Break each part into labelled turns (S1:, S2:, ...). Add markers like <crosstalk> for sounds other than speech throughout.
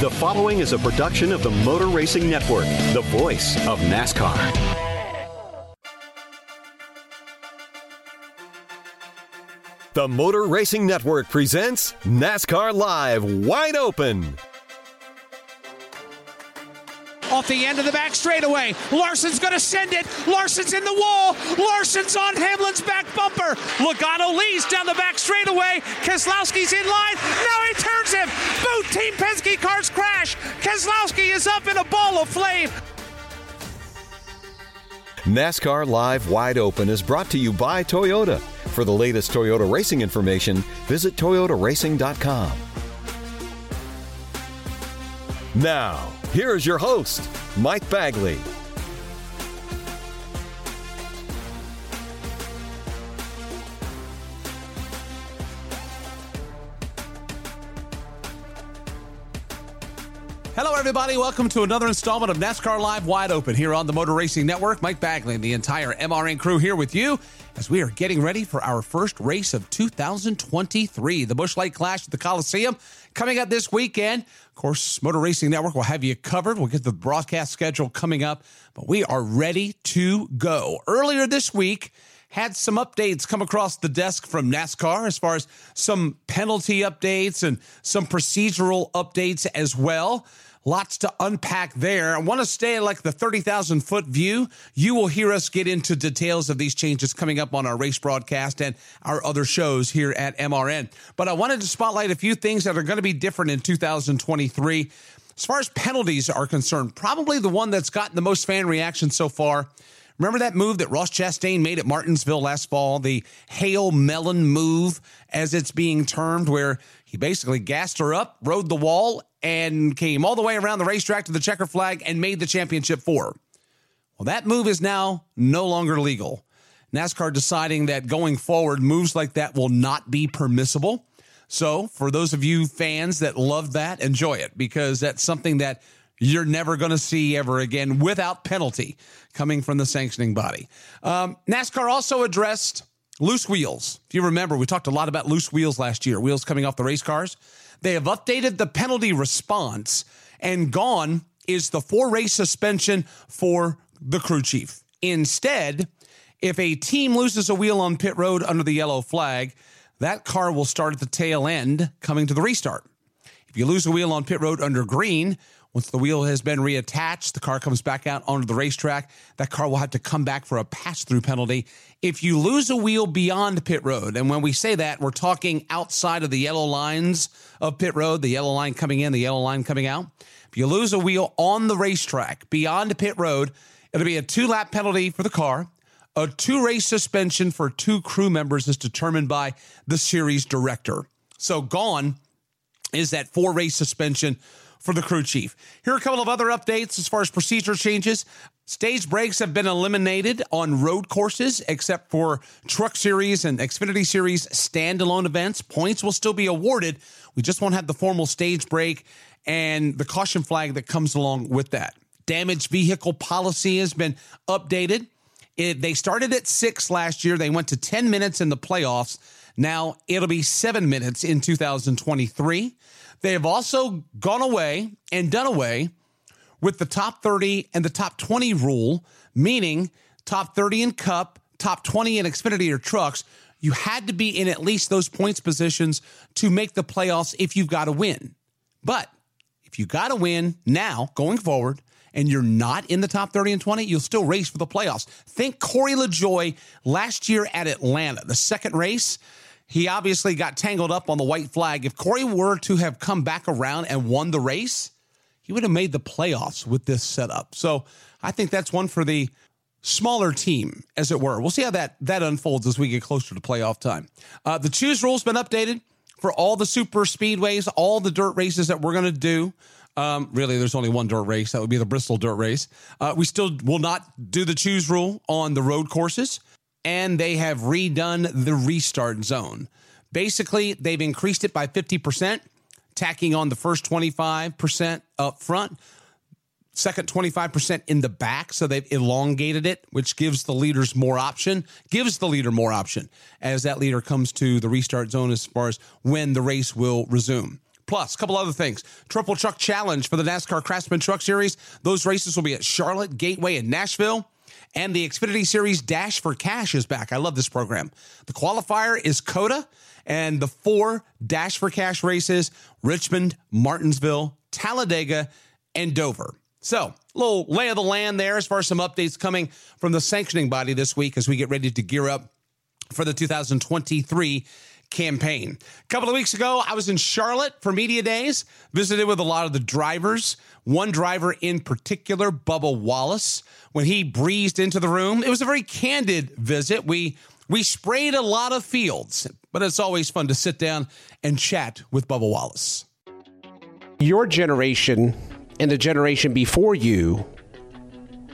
S1: The following is a production of the Motor Racing Network, the voice of NASCAR.
S2: The Motor Racing Network presents NASCAR Live Wide Open.
S3: Off the end of the back straightaway. Larson's going to send it. Larson's in the wall. Larson's on Hamlin's back bumper. Logano leads down the back straightaway. Keselowski's in line. Now he turns him. Both Team Penske cars crash. Keselowski is up in a ball of flame.
S2: NASCAR Live Wide Open is brought to you by Toyota. For the latest Toyota racing information, visit toyotaracing.com. Now, here is your host, Mike Bagley.
S3: Hello, everybody. Welcome to another installment of NASCAR Live Wide Open here on the Motor Racing Network. Mike Bagley and the entire MRN crew here with you as we are getting ready for our first race of 2023, the Busch Light Clash at the Coliseum. Coming up this weekend, of course, Motor Racing Network will have you covered. We'll get the broadcast schedule coming up, but we are ready to go. Earlier this week, had some updates come across the desk from NASCAR as far as some penalty updates and some procedural updates as well. Lots to unpack there. I want to stay at like the 30,000 foot view. You will hear us get into details of these changes coming up on our race broadcast and our other shows here at MRN. But I wanted to spotlight a few things that are going to be different in 2023. As far as penalties are concerned, probably the one that's gotten the most fan reaction so far. Remember that move that Ross Chastain made at Martinsville last fall, the Hail Melon move, as it's being termed, where he basically gassed her up, rode the wall, and came all the way around the racetrack to the checker flag and made the championship four. Well, that move is now no longer legal. NASCAR deciding that going forward, moves like that will not be permissible. So, for those of you fans that love that, enjoy it because that's something that you're never going to see ever again without penalty coming from the sanctioning body. Um, NASCAR also addressed loose wheels. If you remember, we talked a lot about loose wheels last year, wheels coming off the race cars. They have updated the penalty response, and gone is the four race suspension for the crew chief. Instead, if a team loses a wheel on pit road under the yellow flag, that car will start at the tail end coming to the restart. If you lose a wheel on pit road under green, once the wheel has been reattached, the car comes back out onto the racetrack. That car will have to come back for a pass through penalty. If you lose a wheel beyond pit road, and when we say that, we're talking outside of the yellow lines of pit road, the yellow line coming in, the yellow line coming out. If you lose a wheel on the racetrack beyond pit road, it'll be a two lap penalty for the car. A two race suspension for two crew members is determined by the series director. So gone is that four race suspension for the crew chief. Here are a couple of other updates as far as procedure changes. Stage breaks have been eliminated on road courses, except for Truck Series and Xfinity Series standalone events. Points will still be awarded. We just won't have the formal stage break and the caution flag that comes along with that. Damaged vehicle policy has been updated. It, they started at six last year. They went to 10 minutes in the playoffs. Now it'll be seven minutes in 2023. They have also gone away and done away with the top 30 and the top 20 rule, meaning top 30 in Cup, top 20 in Xfinity or trucks. You had to be in at least those points positions to make the playoffs if you've got to win. But if you got to win now going forward, and you're not in the top 30 and 20, you'll still race for the playoffs. Think Corey LaJoie last year at Atlanta, the second race. He obviously got tangled up on the white flag. If Corey were to have come back around and won the race, he would have made the playoffs with this setup. So I think that's one for the smaller team, as it were. We'll see how that that unfolds as we get closer to playoff time. Uh, the choose rule's been updated for all the super speedways, all the dirt races that we're going to do. Um, really, there's only one dirt race. That would be the Bristol dirt race. Uh, we still will not do the choose rule on the road courses, and they have redone the restart zone. Basically, they've increased it by 50%, tacking on the first 25% up front, second 25% in the back. So they've elongated it, which gives the leaders more option, gives the leader more option as that leader comes to the restart zone as far as when the race will resume. Plus, a couple other things. Triple Truck Challenge for the NASCAR Craftsman Truck Series. Those races will be at Charlotte, Gateway, and Nashville. And the Xfinity Series Dash for Cash is back. I love this program. The qualifier is COTA, and the four Dash for Cash races Richmond, Martinsville, Talladega, and Dover. So, a little lay of the land there as far as some updates coming from the sanctioning body this week as we get ready to gear up for the 2023 campaign. A couple of weeks ago, I was in Charlotte for Media Days, visited with a lot of the drivers. One driver in particular, Bubba Wallace, when he breezed into the room, it was a very candid visit. We we sprayed a lot of fields, but it's always fun to sit down and chat with Bubba Wallace.
S4: Your generation and the generation before you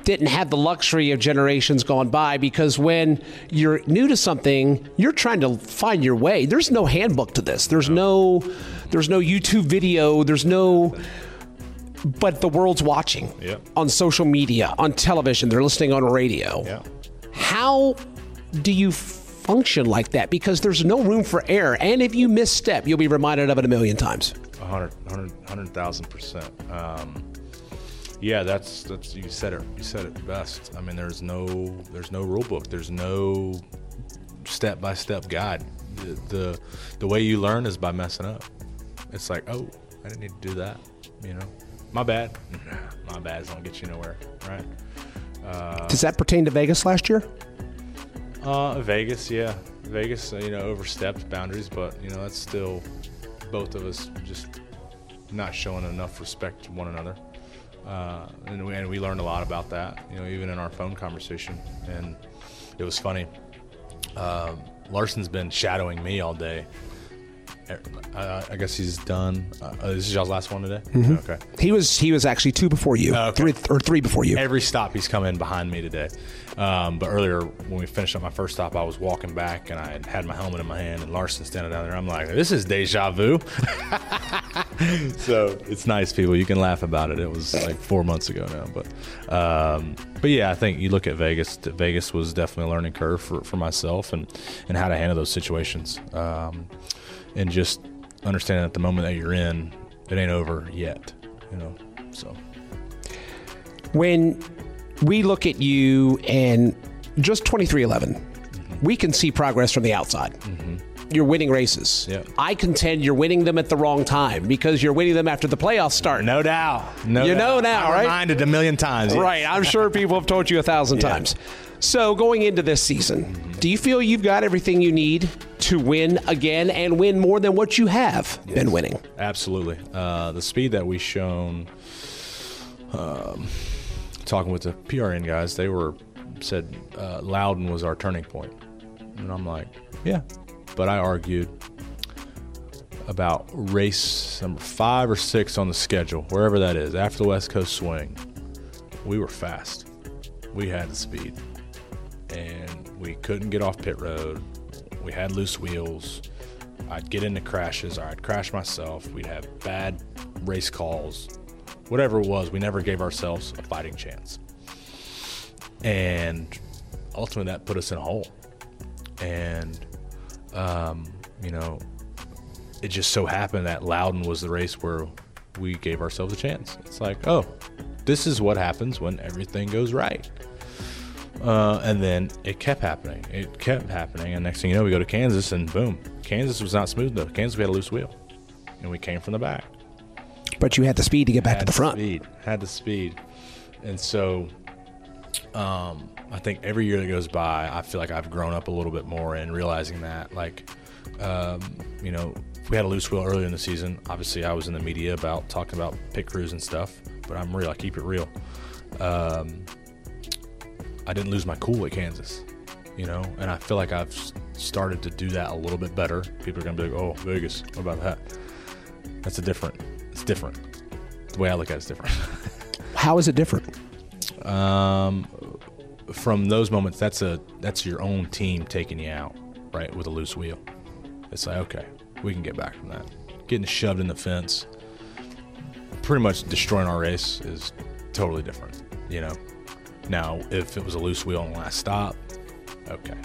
S4: didn't have the luxury of generations gone by because when you're new to something, you're trying to find your way. There's no handbook to this. There's no there's no YouTube video, there's no but the world's watching
S5: Yep.
S4: on social media, on television, they're listening on radio.
S5: Yeah.
S4: How do you function like that? Because there's no room for error. And if you misstep, you'll be reminded of it a million times.
S5: 100, 100, 100,000 percent. Um, yeah, that's that's you said it. You said it best. I mean, there's no there's no rule book. There's no step by step guide. The, the the way you learn is by messing up. It's like, oh, I didn't need to do that. You know, my bad. <laughs> My bad don't get you nowhere, right? Uh,
S4: Does that pertain to Vegas last year?
S5: Uh, Vegas, yeah, Vegas. uh, You know, overstepped boundaries, but you know that's still both of us just not showing enough respect to one another. Uh, and, we, and we learned a lot about that. You know, even in our phone conversation, and it was funny. Um, Larson's been shadowing me all day. Uh, I guess he's done. Uh, this is y'all's last one today. Okay.
S4: He was he was actually two before you,
S5: Oh, okay.
S4: three or three before you.
S5: Every stop he's come in behind me today. Um, but earlier when we finished up my first stop, I was walking back and I had had my helmet in my hand and Larson standing down there. I'm like, this is deja vu. <laughs> so it's nice, people. You can laugh about it. It was like four months ago now, but um, but yeah, I think you look at Vegas. Vegas was definitely a learning curve for, for myself and and how to handle those situations, um, and just understanding at the moment that you're in, it ain't over yet. You know, so.
S4: when we look at you and just 23XI, we can see progress from the outside. You're winning races.
S5: Yeah.
S4: I contend you're winning them at the wrong time because you're winning them after the playoffs start.
S5: No doubt. No
S4: You
S5: doubt.
S4: know now,
S5: I'm
S4: right?
S5: Reminded a million times. yes.
S4: Right. I'm sure people have told you a thousand
S5: Yeah.
S4: times. So going into this season, do you feel you've got everything you need to win again and win more than what you have been winning?
S5: Absolutely. Uh, the speed that we've shown, um, talking with the PRN guys, they were said uh, Loudon was our turning point, and I'm like, yeah. But I argued about race number five or six on the schedule, wherever that is, after the West Coast swing. We were fast. We had the speed, and we couldn't get off pit road. We had loose wheels. I'd get into crashes, or I'd crash myself. We'd have bad race calls. Whatever it was, we never gave ourselves a fighting chance. And ultimately, that put us in a hole. And, um, you know, it just so happened that Loudon was the race where we gave ourselves a chance. It's like, oh, this is what happens when everything goes right. Uh, and then it kept happening. It kept happening. And next thing you know, we go to Kansas, and boom, Kansas was not smooth enough. Kansas, we had a loose wheel, and we came from the back.
S4: But you had the speed to get back to
S5: Had
S4: the front.
S5: Speed. Had the speed. and so um, I think every year that goes by, I feel like I've grown up a little bit more in realizing that, like, um, you know, we had a loose wheel earlier in the season, obviously I was in the media about talking about pit crews and stuff, but I'm real. I keep it real. Um, I didn't lose my cool at Kansas, you know, and I feel like I've started to do that a little bit better. People are gonna be like, "Oh, Vegas, what about that?" That's a different. It's different. The way I look at it's different. <laughs>
S4: How is it different?
S5: Um, from those moments, that's a that's your own team taking you out, right, with a loose wheel. It's like, okay, we can get back from that. Getting shoved in the fence, pretty much destroying our race is totally different, you know. Now, if it was a loose wheel on the last stop, okay,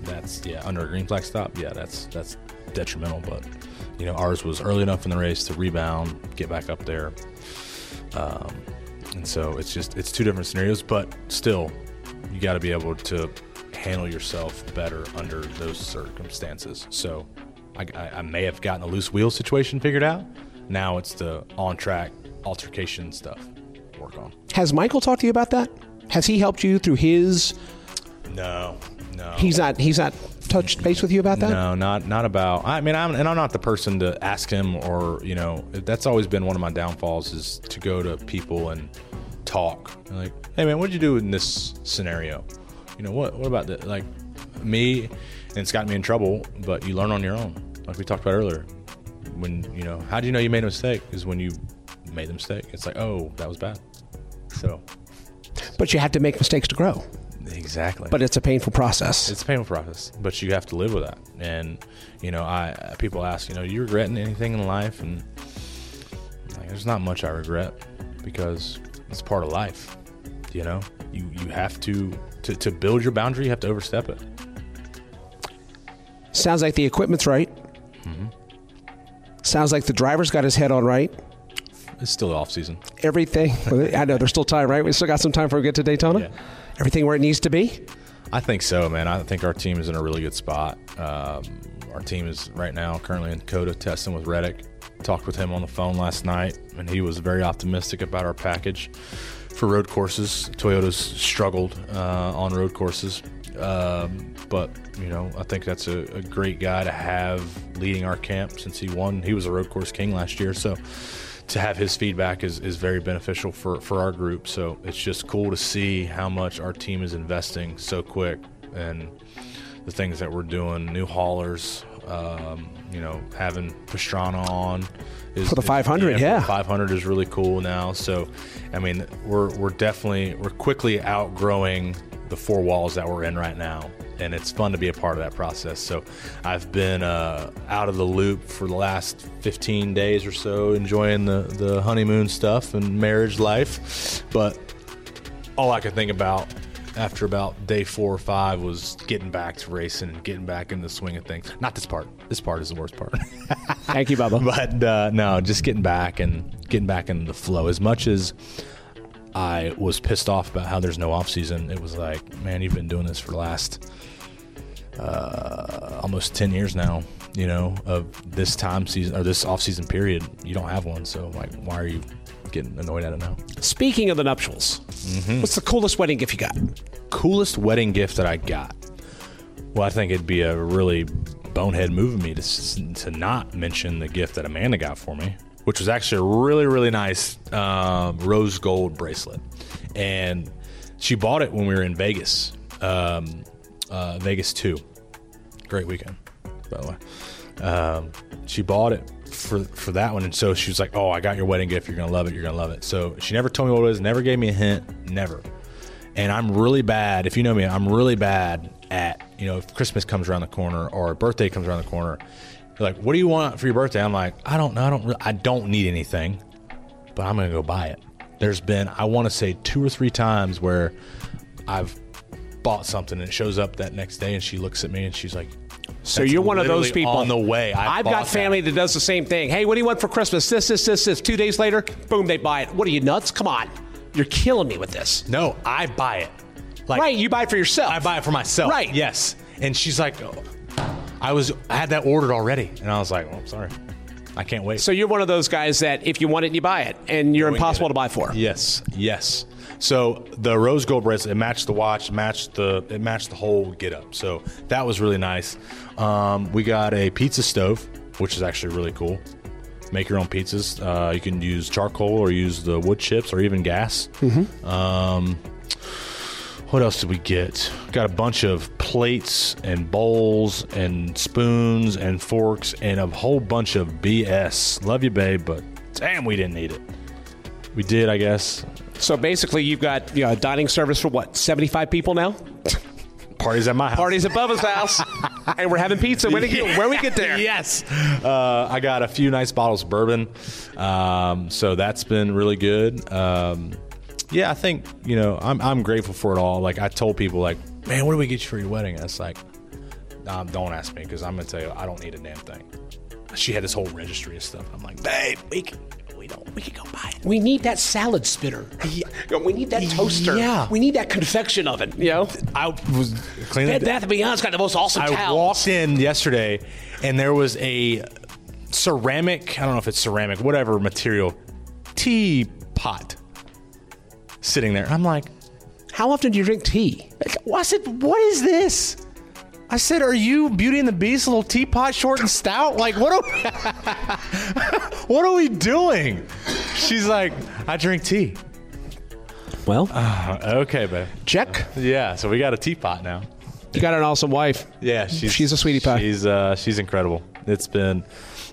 S5: that's yeah, under a green flag stop, yeah, that's that's detrimental. But you know, ours was early enough in the race to rebound, get back up there. Um, and so it's just it's two different scenarios, but still, you got to be able to handle yourself better under those circumstances. So I, I, I may have gotten a loose wheel situation figured out. Now it's the on track altercation stuff. Work on.
S4: Has Michael talked to you about that? Has he helped you through his?
S5: No, no.
S4: He's not. He's not touched base with you about that.
S5: No, not not about. I mean, I'm and I'm not the person to ask him or you know. That's always been one of my downfalls is to go to people and talk. Like, hey man, what did you do in this scenario? You know, what what about that? Like me, and it's gotten me in trouble. But you learn on your own, like we talked about earlier. When you know, how do you know you made a mistake? Is when you made the mistake. It's like, oh, that was bad. So
S4: But you have to make mistakes to grow.
S5: Exactly.
S4: But it's a painful process.
S5: It's a painful process, but you have to live with that. And you know, I people ask, you know, you regretting anything in life? And like, there's not much I regret because it's part of life. You know, you you have to to to build your boundary. You have to overstep it.
S4: Sounds like the equipment's right.
S5: Mm-hmm.
S4: Sounds like the driver's got his head on right.
S5: It's still off season.
S4: Everything. <laughs> I know there's still time, right? We still got some time before we get to Daytona. Everything where it needs to be.
S5: I think so, man. I think our team is in a really good spot. Um, our team is right now currently in Dakota testing with Reddick. Talked with him on the phone last night, and he was very optimistic about our package for road courses. Toyota's struggled uh, on road courses, um, but you know I think that's a, a great guy to have leading our camp since he won. He was a road course king last year, so to have his feedback is, is very beneficial for, for our group. So it's just cool to see how much our team is investing so quick and the things that we're doing, new haulers, um, you know, having Pastrana on is,
S4: For the
S5: is-
S4: 500,
S5: for the
S4: yeah.
S5: 500 is really cool now. So, I mean, we're we're definitely we're quickly outgrowing the four walls that we're in right now, and it's fun to be a part of that process. So, I've been uh, out of the loop for the last 15 days or so, enjoying the the honeymoon stuff and marriage life, but all I could think about after about day four or five was getting back to racing and getting back in the swing of things. Not this part. This part is the worst part.
S4: Thank you, Bubba. <laughs>
S5: but uh, no, just getting back and getting back in the flow. As much as I was pissed off about how there's no off season, it was like, man, you've been doing this for the last uh, almost ten years now. You know, of this time season or this off season period, you don't have one. So like, why are you getting annoyed at it now?
S4: Speaking of the nuptials,
S5: Mm-hmm.
S4: what's the coolest wedding gift you got?
S5: coolest wedding gift that I got? Well, I think it'd be a really bonehead move of me to, to not mention the gift that Amanda got for me, which was actually a really, really nice um, rose gold bracelet. And she bought it when we were in Vegas, um, uh, Vegas 2. Great weekend, by the way. Um, she bought it for for that one, and so she was like, "Oh, I got your wedding gift. You're gonna love it. You're gonna love it." So she never told me what it was. Never gave me a hint. Never. And I'm really bad. If you know me, I'm really bad at you know if Christmas comes around the corner or birthday comes around the corner. You're like, "What do you want for your birthday?" I'm like, "I don't know. I don't. Really, I don't need anything, but I'm gonna go buy it." There's been I want to say two or three times where I've bought something and it shows up that next day, and she looks at me and she's like,
S4: So
S5: "That's
S4: you're one of those people
S5: on the way." I
S4: I've
S5: bought
S4: got
S5: that."
S4: family that. does the same thing. Hey, what do you want for Christmas? This, this, this, this. Two days later, boom, they buy it. What are you nuts? Come on, you're killing me with this.
S5: No, I buy it. Like,
S4: right, you buy it for yourself.
S5: I buy it for myself.
S4: Right.
S5: Yes. And she's like, oh, I was I had that ordered already, and I was like, well, I'm sorry. I can't wait.
S4: So you're one of those guys that if you want it, you buy it, and you're
S5: Go
S4: impossible to buy for.
S5: Yes, yes. So the rose gold bracelet it matched the watch, matched the it matched the whole get up. So that was really nice. Um, we got a pizza stove, which is actually really cool. Make your own pizzas. Uh, you can use charcoal or use the wood chips or even gas.
S4: Mm-hmm.
S5: Um, what else did we get? Got a bunch of plates and bowls and spoons and forks and a whole bunch of BS. Love you, babe, but damn, we didn't need it. We did, I guess.
S4: So basically, you've got you know, a dining service for what, 75 people now?
S5: Parties at my house.
S4: Parties at Bubba's house, <laughs> and we're having pizza. When, yeah. where we get there?
S5: yes. Uh, I got a few nice bottles of bourbon, um, so that's been really good. Um, yeah, I think you know I'm I'm grateful for it all. Like I told people, like, man, what do we get you for your wedding? And it's like, um, don't ask me because I'm gonna tell you, I don't need a damn thing. She had this whole registry of stuff. I'm like, babe, we can, we don't, we can go buy it.
S4: We need that salad spinner. Yeah. We need that toaster.
S5: Yeah.
S4: We need that confection oven. You know,
S5: I was cleaning.
S4: Bed Bath and Beyond's got the most awesome
S5: I
S4: towels.
S5: walked in yesterday, and there was a ceramic. I don't know if it's ceramic, whatever material, teapot sitting there. I'm like,
S4: how often do you drink tea?
S5: I said, what is this? I said, are you Beauty and the Beast, little teapot, short and stout? Like, what are we, <laughs> what are we doing? She's like, I drink tea.
S4: Well,
S5: uh, okay, babe.
S4: Check.
S5: Yeah, so we got a teapot now.
S4: You got an awesome wife.
S5: Yeah, she's
S4: she's a sweetie pie.
S5: She's uh, she's incredible. It's been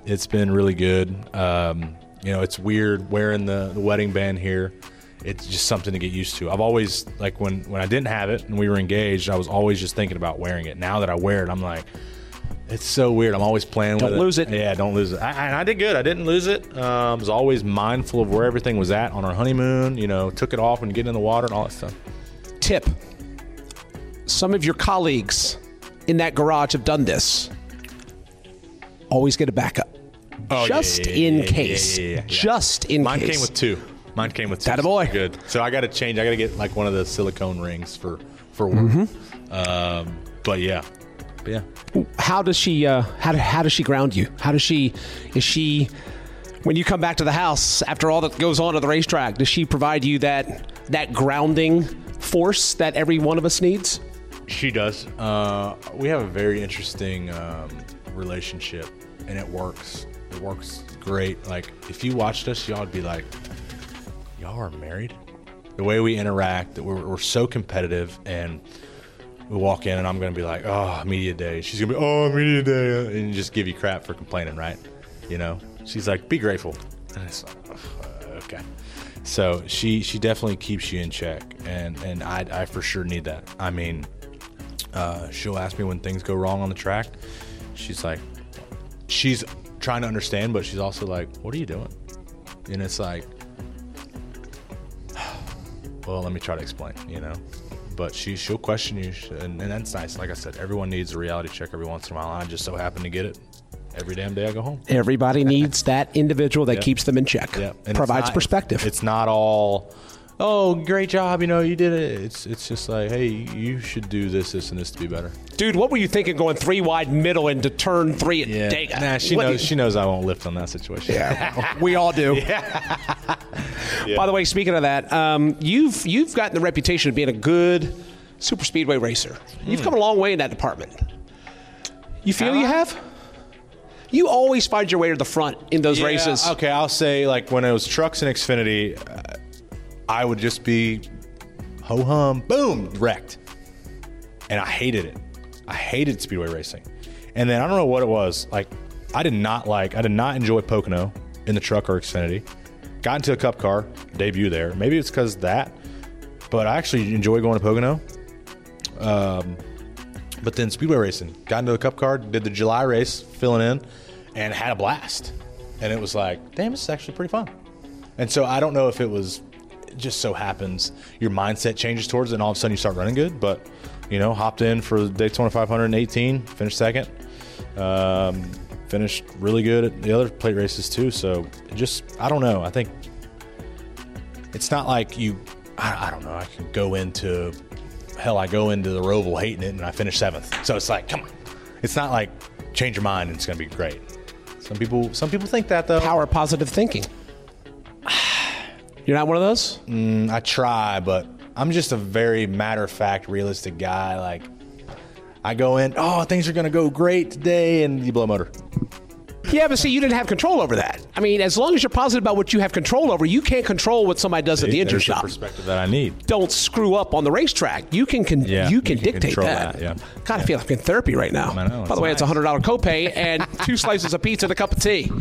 S5: it's been really good. Um, you know, it's weird wearing the, the wedding band here it's just something to get used to. I've always like when when I didn't have it and we were engaged, I was always just thinking about wearing it. Now that I wear it, I'm like, it's so weird. I'm always playing
S4: don't
S5: with it.
S4: Don't lose it.
S5: Yeah, don't lose it. I, I did good. I didn't lose it. Um, was always mindful of where everything was at on our honeymoon. You know, took it off and get in the water and all that stuff.
S4: Tip: Some of your colleagues in that garage have done this. Always get a backup.
S5: Oh,
S4: just
S5: yeah, yeah,
S4: in
S5: yeah,
S4: case. Just in
S5: Mine
S4: case.
S5: Mine came with two. Mine came with two.
S4: Boy.
S5: Good. So I got to change. I got to get like one of the silicone rings for for work. Mm-hmm. Um, but yeah, but yeah.
S4: How does she? Uh, how how does she ground you? How does she? Is she? When you come back to the house after all that goes on at the racetrack, does she provide you that that grounding force that every one of us needs?
S5: She does. Uh, we have a very interesting um, relationship, and it works. It works great. Like if you watched us, y'all would be like, y'all are married. The way we interact, we're, we're so competitive, and we walk in, and I'm to be like, oh, media day. She's to be, oh, media day, and just give you crap for complaining, right? You know, she's like, be grateful. And it's like, okay. So she she definitely keeps you in check, and and I I for sure need that. I mean, uh, she'll ask me when things go wrong on the track. She's like, she's trying to understand, but she's also like, what are you doing? And it's like, well, let me try to explain, you know. But she she'll question you, and, and that's nice. Like I said, everyone needs a reality check every once in a while. I just so happen to get it every damn day I go home.
S4: Everybody needs that individual that
S5: Yep.
S4: keeps them in check.
S5: Yeah, and it's
S4: Provides
S5: not-
S4: perspective.
S5: It's not all, oh, great job, you know, you did it. It's it's just like, hey, you should do this, this, and this to be better.
S4: Dude, what were you thinking going three wide middle into turn three at
S5: Yeah,
S4: Dega?
S5: nah, she
S4: What
S5: knows.
S4: you-
S5: She knows I won't lift on that situation.
S4: Yeah, we all do. <laughs> Yeah. <laughs> By the way, speaking of that, um, you've you've gotten the reputation of being a good super speedway racer. You've come a long way in that department. You feel you have? You always find your way to the front in those
S5: Yeah,
S4: races.
S5: Okay, I'll say like when it was trucks and Xfinity, uh, I would just be ho hum, boom, wrecked, and I hated it. I hated speedway racing, and then I don't know what it was. Like I did not like, I did not enjoy Pocono in the truck or Xfinity. Got into a Cup car debut there. Maybe it's because that, but I actually enjoy going to Pocono. Um, but then speedway racing, got into the Cup car, did the July race, filling in, and had a blast. And it was like, damn, this is actually pretty fun. And so I don't know if it was just so happens your mindset changes towards it, and all of a sudden you start running good. But you know, hopped in for the Daytona 518, finished second, um, finished really good at the other plate races too. So just, I don't know. I think it's not like you. I, I don't know. I can go into hell. I go into the Roval hating it, and I finish seventh. So it's like, come on. It's not like change your mind and it's going to be great. Some people, some people think that though.
S4: Power positive thinking. You're not one of those.
S5: Mm, I try, but I'm just a very matter of fact, realistic guy. Like, I go in, oh, things are gonna go great today, and you blow a motor.
S4: Yeah, but see, you didn't have control over that. I mean, as long as you're positive about what you have control over, you can't control what somebody does at the engine shop.
S5: perspective that I need.
S4: Don't screw up on the racetrack. You can, con-
S5: Yeah,
S4: you can
S5: you can
S4: dictate that.
S5: that, yeah.
S4: God, I feel like I'm in therapy right now.
S5: I know,
S4: By the way, it's a hundred dollar copay and two slices of pizza and a cup of tea.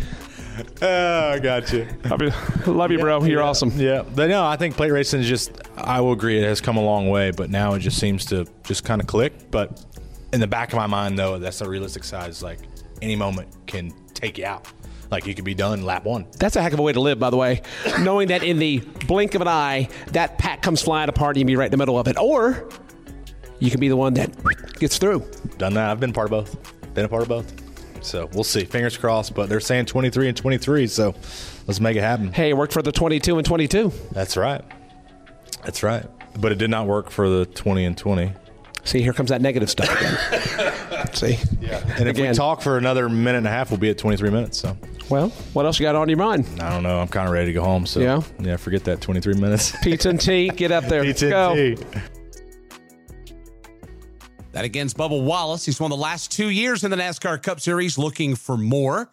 S4: <laughs>
S5: Oh, I got you.
S4: Love you, love you bro. You're awesome.
S5: Yeah, but no, I think plate racing is just. I will agree, it has come a long way, but now it just seems to just kind of click. But in the back of my mind, though, that's a realistic size. Like any moment can take you out. Like you could be done lap one.
S4: That's a heck of a way to live, by the way. Knowing that in the blink of an eye, that pack comes flying apart and you be right in the middle of it. Or you can be the one that gets through.
S5: Done that. I've been part of both. Been a part of both. So we'll see. Fingers crossed. But they're saying 23 and 23, so let's make it happen.
S4: Hey, it worked for the 22 and 22.
S5: That's right. That's right. But it did not work for the 20 and 20.
S4: See, here comes that negative stuff again. <laughs> See?
S5: Yeah. And if we talk for another minute and a half, we'll be at 23 minutes. So
S4: Well, what else you got on your mind?
S5: I don't know. I'm kind of ready to go home. So
S4: Yeah?
S5: yeah. Forget that 23 minutes.
S4: Pizza and tea. Get up there. <laughs>
S5: Pizza and tea.
S3: That against Bubba Wallace. He's won the last two years in the NASCAR Cup Series looking for more.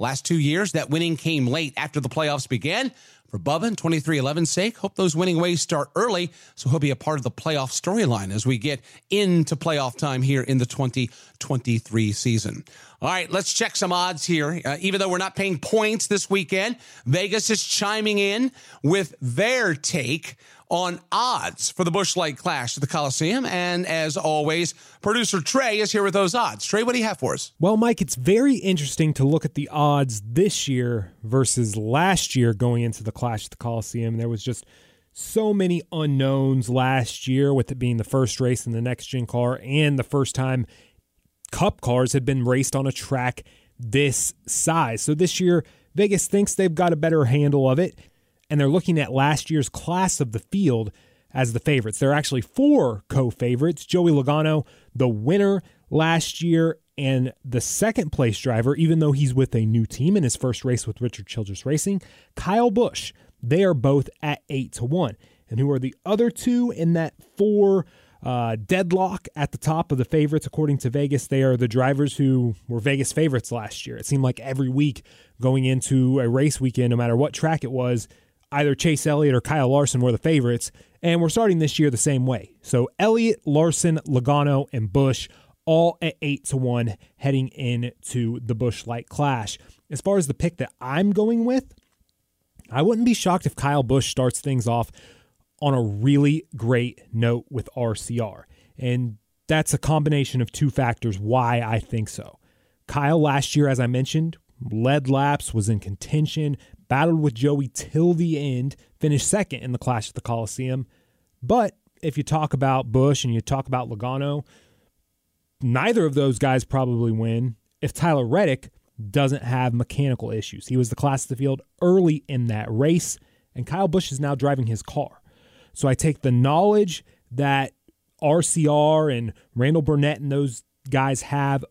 S3: Last two years, that winning came late after the playoffs began. For Bubba and 23XI's sake, hope those winning ways start early so he'll be a part of the playoff storyline as we get into playoff time here in the 2023 season. All right, let's check some odds here. Uh, even though we're not paying points this weekend, Vegas is chiming in with their take on odds for the Busch Light Clash at the Coliseum. And as always, producer Trey is here with those odds. Trey, what do you have for us?
S6: Well, Mike, it's very interesting to look at the odds this year versus last year going into the Clash at the Coliseum. There was just so many unknowns last year, with it being the first race in the next gen car and the first time Cup cars had been raced on a track this size. So this year, Vegas thinks they've got a better handle of it, and they're looking at last year's class of the field as the favorites. There are actually four co favorites Joey Logano, the winner last year, and the second place driver, even though he's with a new team in his first race with Richard Childress Racing, Kyle Busch. They are both at 8 to 1. And who are the other two in that four uh, deadlock at the top of the favorites, according to Vegas. They are the drivers who were Vegas favorites last year. It seemed like every week going into a race weekend, no matter what track it was, either Chase Elliott or Kyle Larson were the favorites. And we're starting this year the same way. So Elliott, Larson, Logano, and Busch all at 8 to 1 heading into the Busch Light Clash. As far as the pick that I'm going with, I wouldn't be shocked if Kyle Busch starts things off on a really great note with RCR. And that's a combination of two factors why I think so. Kyle last year, as I mentioned, led laps, was in contention, battled with Joey till the end, finished second in the Clash at the Coliseum. But if you talk about Busch and you talk about Logano, neither of those guys probably win if Tyler Reddick doesn't have mechanical issues. He was the class of the field early in that race, and Kyle Busch is now driving his car. So I take the knowledge that RCR and Randall Burnett and those guys have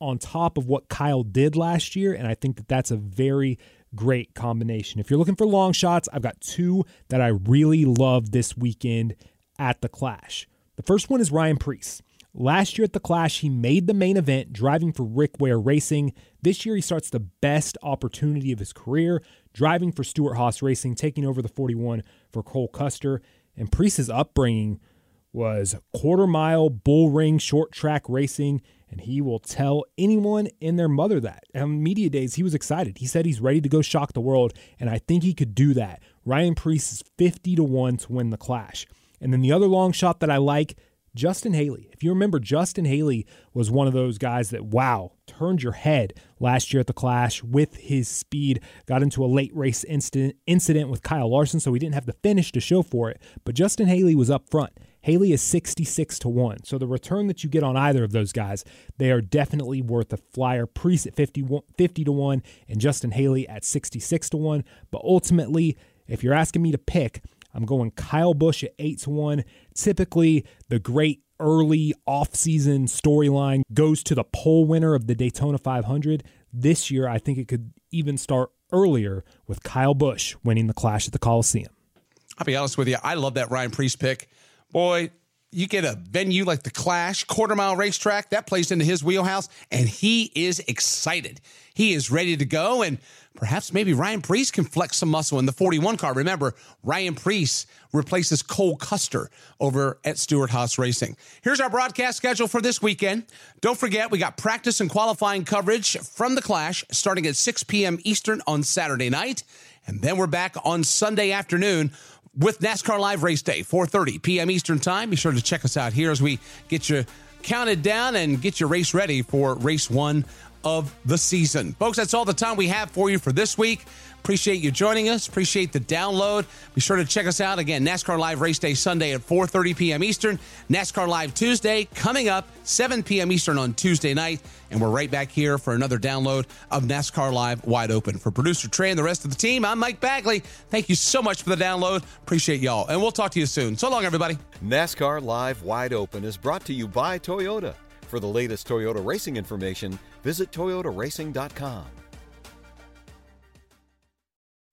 S6: on top of what Kyle did last year, and I think that that's a very great combination. If you're looking for long shots, I've got two that I really love this weekend at the Clash. The first one is Ryan Preece. Last year at the Clash, he made the main event driving for Rick Ware Racing. This year, he starts the best opportunity of his career, driving for Stewart Haas Racing, taking over the 41 for Cole Custer. And Preece's upbringing was quarter mile, bull ring, short track racing, and he will tell anyone and their mother that. On media days, he was excited. He said he's ready to go shock the world, and I think he could do that. Ryan Preece is 50 to 1 to win the Clash. And then the other long shot that I like Justin Haley. If you remember, Justin Haley was one of those guys that, wow, turned your head last year at the Clash with his speed. Got into a late race incident, incident with Kyle Larson, so he didn't have the finish to show for it. But Justin Haley was up front. Haley is 66 to 1. So the return that you get on either of those guys, they are definitely worth a flyer. Preece at 50, 50 to 1 and Justin Haley at 66 to 1. But ultimately, if you're asking me to pick, I'm going Kyle Busch at 8 to 1. Typically, the great early offseason storyline goes to the pole winner of the Daytona 500. This year, I think it could even start earlier with Kyle Busch winning the Clash at the Coliseum.
S3: I'll be honest with you. I love that Ryan Preece pick. Boy, you get a venue like the Clash, quarter mile racetrack, that plays into his wheelhouse, and he is excited. He is ready to go, and perhaps maybe Ryan Preece can flex some muscle in the 41 car. Remember, Ryan Preece replaces Cole Custer over at Stewart Haas Racing. Here's our broadcast schedule for this weekend. Don't forget, we got practice and qualifying coverage from the Clash starting at 6 p.m. Eastern on Saturday night. And then we're back on Sunday afternoon with NASCAR Live Race Day, 4:30 p.m. Eastern Time. Be sure to check us out here as we get you counted down and get your race ready for race 1 of the season. Folks, that's all the time we have for you for this week. Appreciate you joining us. Appreciate the download. Be sure to check us out again. NASCAR Live Race Day Sunday at 4:30 p.m. Eastern. NASCAR Live Tuesday coming up 7 p.m. Eastern on Tuesday night, and we're right back here for another download of NASCAR Live Wide Open. For producer Trey and the rest of the team, I'm Mike Bagley. Thank you so much for the download. Appreciate y'all, and we'll talk to you soon. So long, everybody.
S2: NASCAR Live Wide Open is brought to you by Toyota. For the latest Toyota racing information, visit toyotaracing.com.